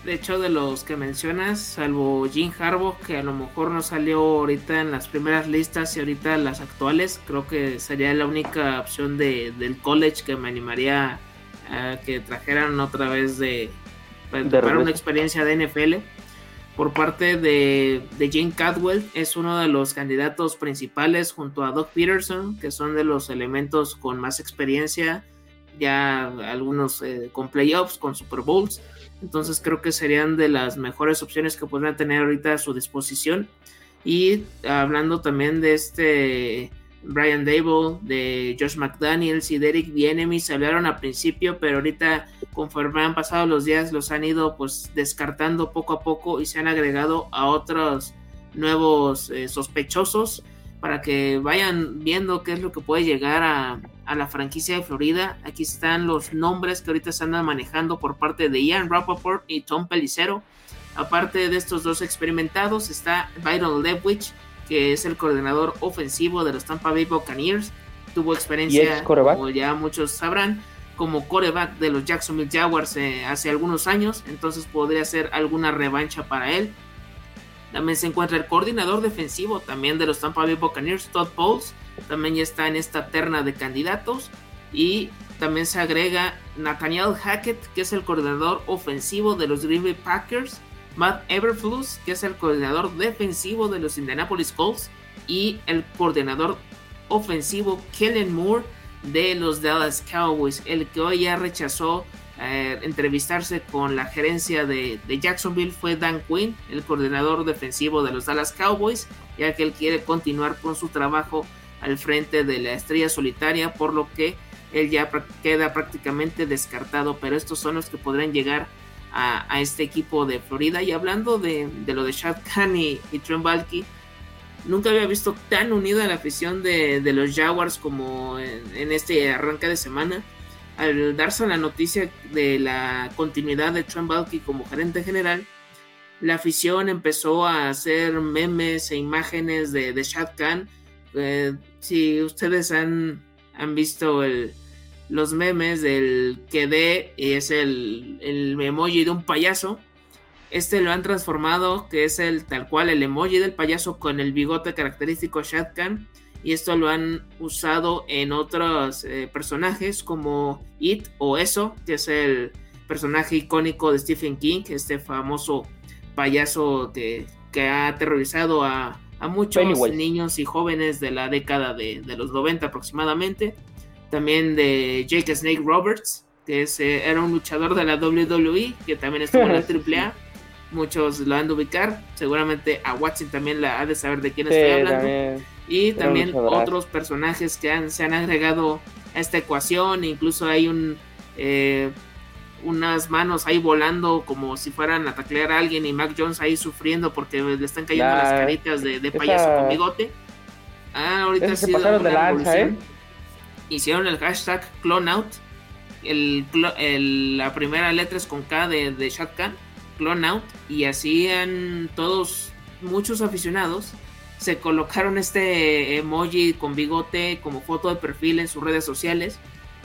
De hecho, de los que mencionas, salvo Jim Harbaugh, que a lo mejor no salió ahorita en las primeras listas y ahorita en las actuales, creo que sería la única opción de, del college que me animaría a que trajeran otra vez de, para una experiencia de NFL. Por parte de, de Jim Cadwell, es uno de los candidatos principales junto a Doug Peterson, que son de los elementos con más experiencia, ya algunos eh, con playoffs, con Super Bowls entonces creo que serían de las mejores opciones que podrían tener ahorita a su disposición. Y hablando también de este Brian Dable, de Josh McDaniels y Derek Bienemy se hablaron al principio, pero ahorita conforme han pasado los días los han ido pues descartando poco a poco y se han agregado a otros nuevos eh, sospechosos para que vayan viendo qué es lo que puede llegar a, a la franquicia de Florida. Aquí están los nombres que ahorita se andan manejando por parte de Ian Rappaport y Tom Pelicero. Aparte de estos dos experimentados está Byron Lewich, que es el coordinador ofensivo de los Tampa Bay Buccaneers. Tuvo experiencia, como ya muchos sabrán, como coreback de los Jacksonville Jaguars eh, hace algunos años, entonces podría ser alguna revancha para él. También se encuentra el coordinador defensivo también de los Tampa Bay Buccaneers, Todd Bowles, también ya está en esta terna de candidatos. Y también se agrega Nathaniel Hackett, que es el coordinador ofensivo de los Green Bay Packers, Matt Everflus, que es el coordinador defensivo de los Indianapolis Colts, y el coordinador ofensivo Kellen Moore de los Dallas Cowboys, el que hoy ya rechazó eh, entrevistarse con la gerencia de, de, Jacksonville fue Dan Quinn, el coordinador defensivo de los Dallas Cowboys, ya que él quiere continuar con su trabajo al frente de la estrella solitaria, por lo que él ya queda prácticamente descartado, pero estos son los que podrán llegar a, este equipo de Florida. Y hablando de, lo de Shad Khan y, y Trent Balky, nunca había visto tan unida la afición de, los Jaguars como en, este arranque de semana. Al darse la noticia de la continuidad de Trent Balky como gerente general, la afición empezó a hacer memes e imágenes de, de Shad Khan. Eh, si ustedes han han visto el, los memes del que de es el, el emoji de un payaso. Este lo han transformado, que es el tal cual el emoji del payaso con el bigote característico Shadkan. Y esto lo han usado en otros eh, personajes como It o Eso, que es el personaje icónico de Stephen King, este famoso payaso que, que ha aterrorizado a, a muchos niños y jóvenes de la década de, los 90 aproximadamente. También de Jake Snake Roberts, que eh, era un luchador de la WWE, que también estuvo en la AAA. Muchos lo han de ubicar. Seguramente a Watson también la ha de saber de quién estoy hablando. Y también otros personajes que han, se han agregado a esta ecuación. Incluso hay un eh, unas manos ahí volando como si fueran a taclear a alguien y Mac Jones ahí sufriendo porque le están cayendo las caritas de, payaso con bigote. Ah, ahorita se pasaron de lanza, ¿eh? Hicieron el hashtag cloneout. El, la primera letra es con K de, de Shotgun, cloneout. Y así han todos, muchos aficionados, se colocaron este emoji con bigote como foto de perfil en sus redes sociales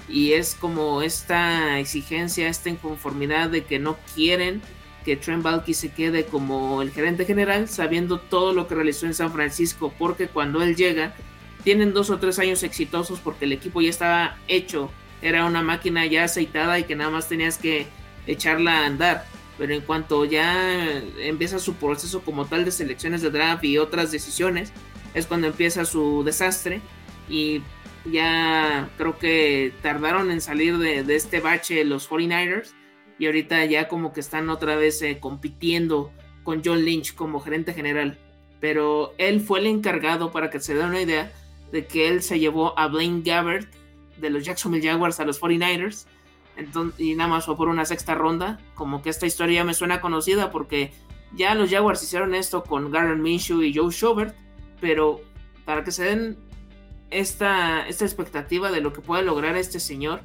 y es como esta exigencia, esta inconformidad de que no quieren que Trent Balky se quede como el gerente general, sabiendo todo lo que realizó en San Francisco, porque cuando él llega, tienen dos o tres años exitosos porque el equipo ya estaba hecho, era una máquina ya aceitada y que nada más tenías que echarla a andar. Pero en cuanto ya empieza su proceso como tal de selecciones de draft y otras decisiones, es cuando empieza su desastre y ya creo que tardaron en salir de, este bache los 49ers y ahorita ya como que están otra vez eh, compitiendo con John Lynch como gerente general. Pero él fue el encargado, para que se den una idea, de que él se llevó a Blaine Gabbert de los Jacksonville Jaguars a los 49ers. Entonces, y nada más fue por una sexta ronda. Como que esta historia me suena conocida porque ya los Jaguars hicieron esto con Garrett Minshew y Joe Schobert. Pero para que se den esta, esta expectativa de lo que puede lograr este señor,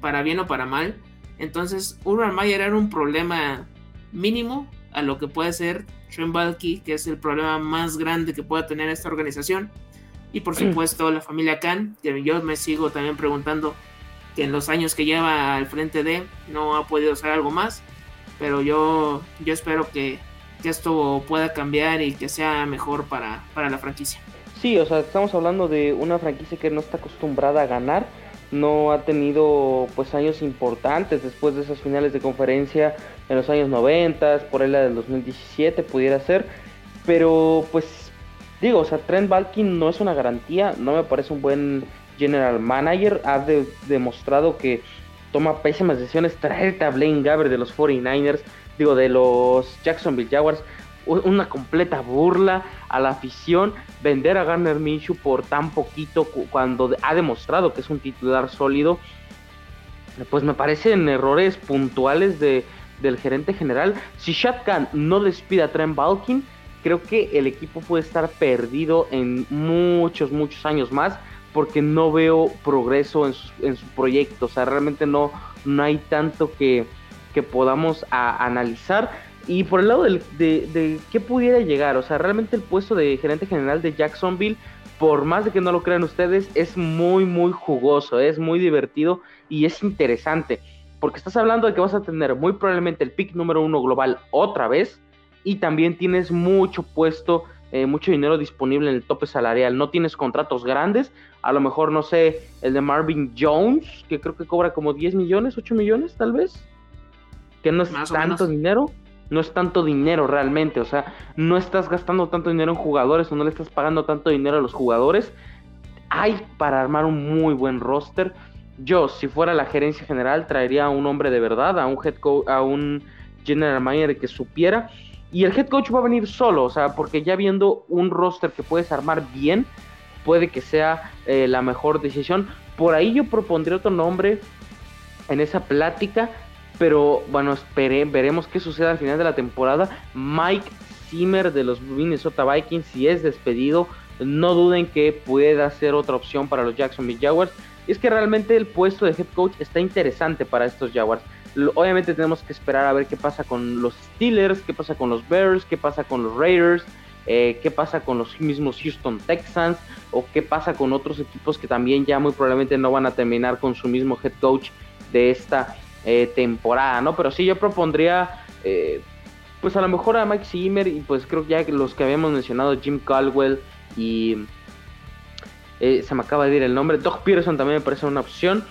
para bien o para mal. Entonces, Urban Meyer era un problema mínimo a lo que puede ser Trent Balky, que es el problema más grande que pueda tener esta organización. Y por supuesto, la familia Khan, que yo me sigo también preguntando que en los años que lleva al frente de no ha podido hacer algo más. Pero yo, yo espero que, que esto pueda cambiar y que sea mejor para, para la franquicia. Sí, o sea, estamos hablando de una franquicia que no está acostumbrada a ganar, no ha tenido pues años importantes después de esas finales de conferencia en los años 90, por ahí la del 2017 pudiera ser, pero pues digo, o sea, Trent Balkin no es una garantía, no me parece un buen general manager, ha demostrado que toma pésimas decisiones, traerte a Blaine Gabbert de los 49ers, digo, de los Jacksonville Jaguars, una completa burla a la afición vender a Garner Minshew por tan poquito cuando ha demostrado que es un titular sólido pues me parecen errores puntuales de, del gerente general. Si Shatkan no despide a Trent Balkin creo que el equipo puede estar perdido en muchos muchos años más porque no veo progreso en su, en su proyecto o sea realmente no, no hay tanto que, que podamos analizar y por el lado de, de, qué pudiera llegar, o sea, realmente el puesto de gerente general de Jacksonville por más de que no lo crean ustedes, es muy, muy jugoso, es muy divertido y es interesante. Porque estás hablando de que vas a tener muy probablemente el pick número uno global otra vez y también tienes mucho puesto, eh, mucho dinero disponible en el tope salarial. No tienes contratos grandes, a lo mejor, no sé, el de Marvin Jones, que creo que cobra como 10 millones, 8 millones tal vez, que no es tanto dinero no es tanto dinero realmente, o sea, no estás gastando tanto dinero en jugadores o no le estás pagando tanto dinero a los jugadores. Hay para armar un muy buen roster. Yo, si fuera la gerencia general, traería a un hombre de verdad, a un head coach, a un general manager que supiera. Y el head coach va a venir solo, o sea, porque ya viendo un roster que puedes armar bien, puede que sea eh, la mejor decisión. Por ahí yo propondría otro nombre en esa plática pero bueno, veremos qué sucede al final de la temporada. Mike Zimmer de los Minnesota Vikings, si es despedido, no duden que pueda ser otra opción para los Jacksonville Jaguars. Y es que realmente el puesto de head coach está interesante para estos Jaguars. Obviamente tenemos que esperar a ver qué pasa con los Steelers, qué pasa con los Bears, qué pasa con los Raiders, eh, qué pasa con los mismos Houston Texans o qué pasa con otros equipos que también ya muy probablemente no van a terminar con su mismo head coach de esta eh, temporada, ¿no? Pero sí, yo propondría, eh, pues a lo mejor a Mike Zimmer y pues creo que ya los que habíamos mencionado, Jim Caldwell y eh, se me acaba de ir el nombre, Doug Peterson también me parece una opción.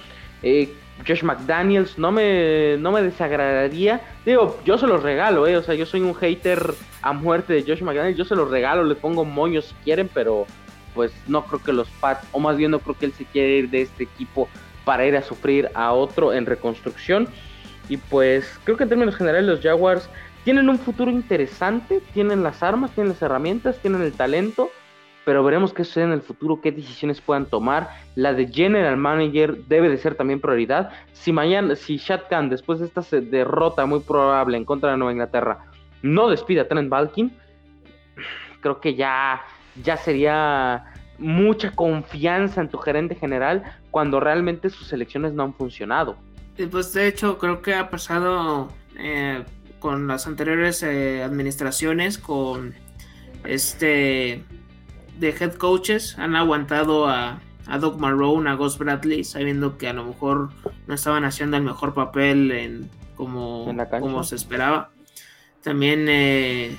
Josh McDaniels no me, no me desagradaría. Digo, yo se los regalo, eh. O sea, yo soy un hater a muerte de Josh McDaniels. Yo se los regalo, le pongo moños si quieren, pero pues no creo que los Pats, o más bien no creo que él se quiera ir de este equipo para ir a sufrir a otro en reconstrucción. Y pues creo que en términos generales los Jaguars tienen un futuro interesante, tienen las armas, tienen las herramientas, tienen el talento, pero veremos qué sucede en el futuro, qué decisiones puedan tomar. La de General Manager debe de ser también prioridad. Si mañana, si Shad Khan, después de esta derrota muy probable en contra de Nueva Inglaterra, no despide a Trent Balkin, creo que ya, ya sería mucha confianza en tu gerente general cuando realmente sus elecciones no han funcionado. Pues de hecho creo que ha pasado eh, con las anteriores eh, administraciones, con este de head coaches, han aguantado a, a Doug Marrone, a Gus Bradley, sabiendo que a lo mejor no estaban haciendo el mejor papel en como, como se esperaba. También eh,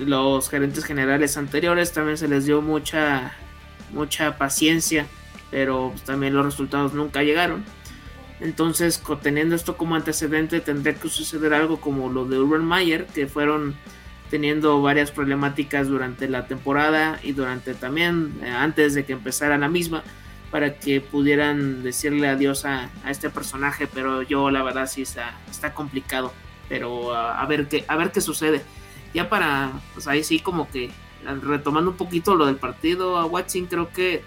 los gerentes generales anteriores también se les dio mucha mucha paciencia, pero pues, también los resultados nunca llegaron. Entonces, teniendo esto como antecedente, tendría que suceder algo como lo de Urban Mayer, que fueron teniendo varias problemáticas durante la temporada y durante también eh, antes de que empezara la misma, para que pudieran decirle adiós a, este personaje, pero yo la verdad sí está, está complicado, pero a, ver qué, a ver qué sucede. Ya para, pues ahí sí como que retomando un poquito lo del partido a Watson, creo que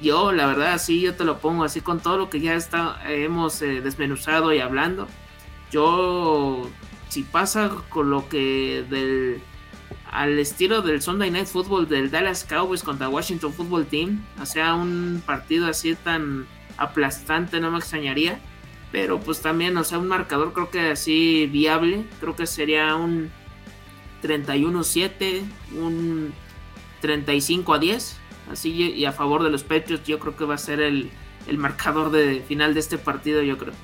yo, la verdad, sí, yo te lo pongo así con todo lo que ya está, hemos eh, desmenuzado y hablando. Yo, si pasa con lo que del al estilo del Sunday Night Football del Dallas Cowboys contra Washington Football Team, o sea, un partido así tan aplastante, no me extrañaría. Pero pues también, o sea, un marcador creo que así viable, creo que sería un 31-7, un 35 a 10. Así y a favor de los Patriots, yo creo que va a ser el, marcador de final de este partido, yo creo.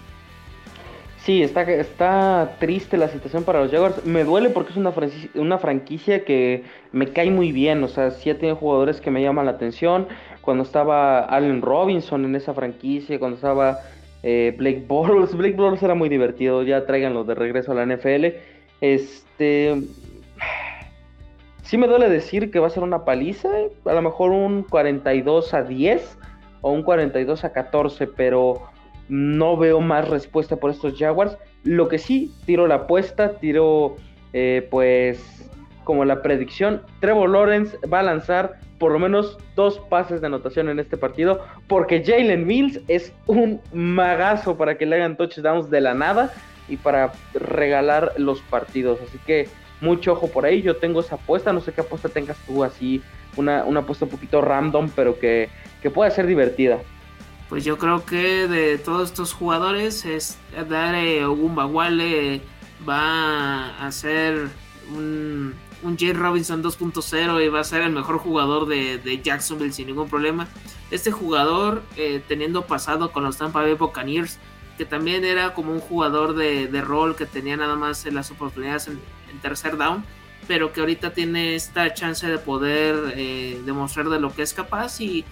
Sí, está, está triste la situación para los Jaguars. Me duele porque es una, una franquicia que me cae muy bien. O sea, sí ha tenido jugadores que me llaman la atención. Cuando estaba Allen Robinson en esa franquicia, cuando estaba eh, Blake Bortles. Blake Bortles era muy divertido. Ya tráiganlo de regreso a la NFL. Este, Sí me duele decir que va a ser una paliza, a lo mejor un 42 a 10 o un 42 a 14, pero no veo más respuesta por estos Jaguars. Lo que sí, tiro la apuesta, tiro eh, pues como la predicción, Trevor Lawrence va a lanzar por lo menos dos pases de anotación en este partido, porque Jalen Mills es un magazo para que le hagan touchdowns de la nada y para regalar los partidos. Así que mucho ojo por ahí. Yo tengo esa apuesta, no sé qué apuesta tengas tú así, una, una apuesta un poquito random, pero que, que pueda ser divertida. Pues yo creo que de todos estos jugadores, es Dare Ogumbawale va a ser un, un Jay Robinson 2.0 y va a ser el mejor jugador de, Jacksonville sin ningún problema. Este jugador, eh, teniendo pasado con los Tampa Bay Buccaneers, que también era como un jugador de, rol que tenía nada más las oportunidades en, tercer down, pero que ahorita tiene esta chance de poder eh, demostrar de lo que es capaz y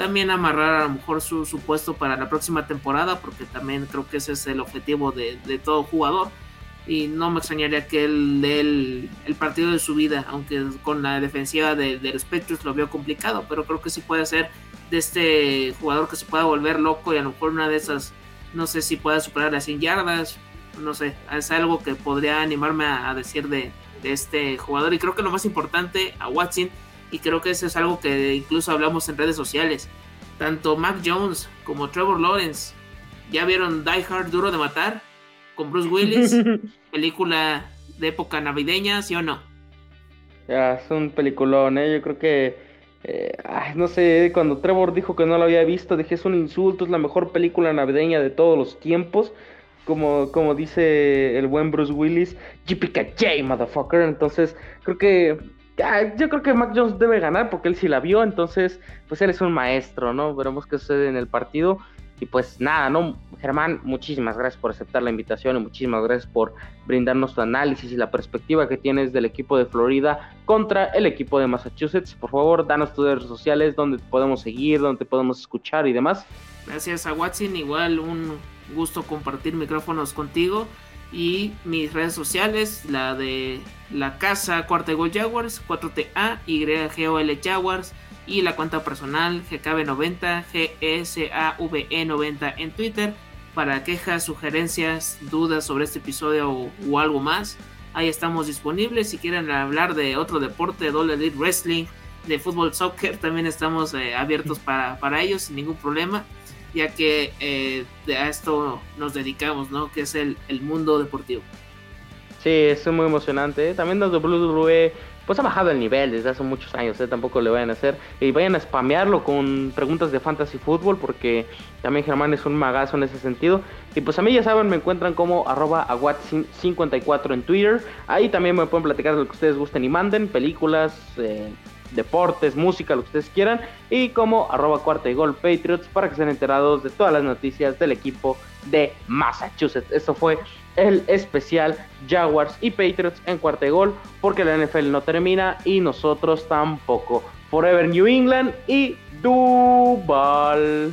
también amarrar a lo mejor su, puesto para la próxima temporada, porque también creo que ese es el objetivo de, todo jugador. Y no me extrañaría que él dé el, partido de su vida, aunque con la defensiva de, de los Patriots lo veo complicado, pero creo que sí puede ser de este jugador que se pueda volver loco y a lo mejor una de esas, no sé si pueda superar las 100 yardas, no sé, es algo que podría animarme a, decir de, de este jugador. Y creo que lo más importante a Watson y creo que eso es algo que incluso hablamos en redes sociales. Tanto Mac Jones como Trevor Lawrence ya vieron Die Hard Duro de Matar con Bruce Willis, película de época navideña, ¿sí o no? Ya, es un peliculón, ¿eh? Yo creo que, eh, no sé, cuando Trevor dijo que no lo había visto, dije, es un insulto, es la mejor película navideña de todos los tiempos. Como, como dice el buen Bruce Willis, JPKJ, motherfucker. Entonces, creo que yo creo que Mac Jones debe ganar porque él sí la vio, entonces pues él es un maestro, ¿no? Veremos qué sucede en el partido. Y pues nada, ¿no? Germán, muchísimas gracias por aceptar la invitación y muchísimas gracias por brindarnos tu análisis y la perspectiva que tienes del equipo de Florida contra el equipo de Massachusetts. Por favor, danos tus redes sociales, donde te podemos seguir, donde te podemos escuchar y demás. Gracias a Watson, igual un gusto compartir micrófonos contigo y mis redes sociales, la de la casa Cuarta Gol Jaguars, 4TA, YGOL Jaguars y la cuenta personal GKB90, GSAVE90 en Twitter para quejas, sugerencias, dudas sobre este episodio o, algo más. Ahí estamos disponibles. Si quieren hablar de otro deporte, Dollar Elite Wrestling, de fútbol, soccer, también estamos eh, abiertos para, para ellos sin ningún problema ya que eh, a esto nos dedicamos, ¿no? Que es el, mundo deportivo. Sí, es muy emocionante. También los WWE pues ha bajado el nivel desde hace muchos años, ¿eh? tampoco le vayan a hacer. Y vayan a spamearlo con preguntas de fantasy fútbol, porque también Germán es un magazo en ese sentido. Y pues a mí ya saben, me encuentran como arroba 54 en Twitter. Ahí también me pueden platicar de lo que ustedes gusten y manden, películas, eh, deportes, música, lo que ustedes quieran, y como arroba cuarta y gol Patriots para que estén enterados de todas las noticias del equipo de Massachusetts. Esto fue el especial Jaguars y Patriots en cuarta y gol, porque la NFL no termina y nosotros tampoco. Forever New England y Duval.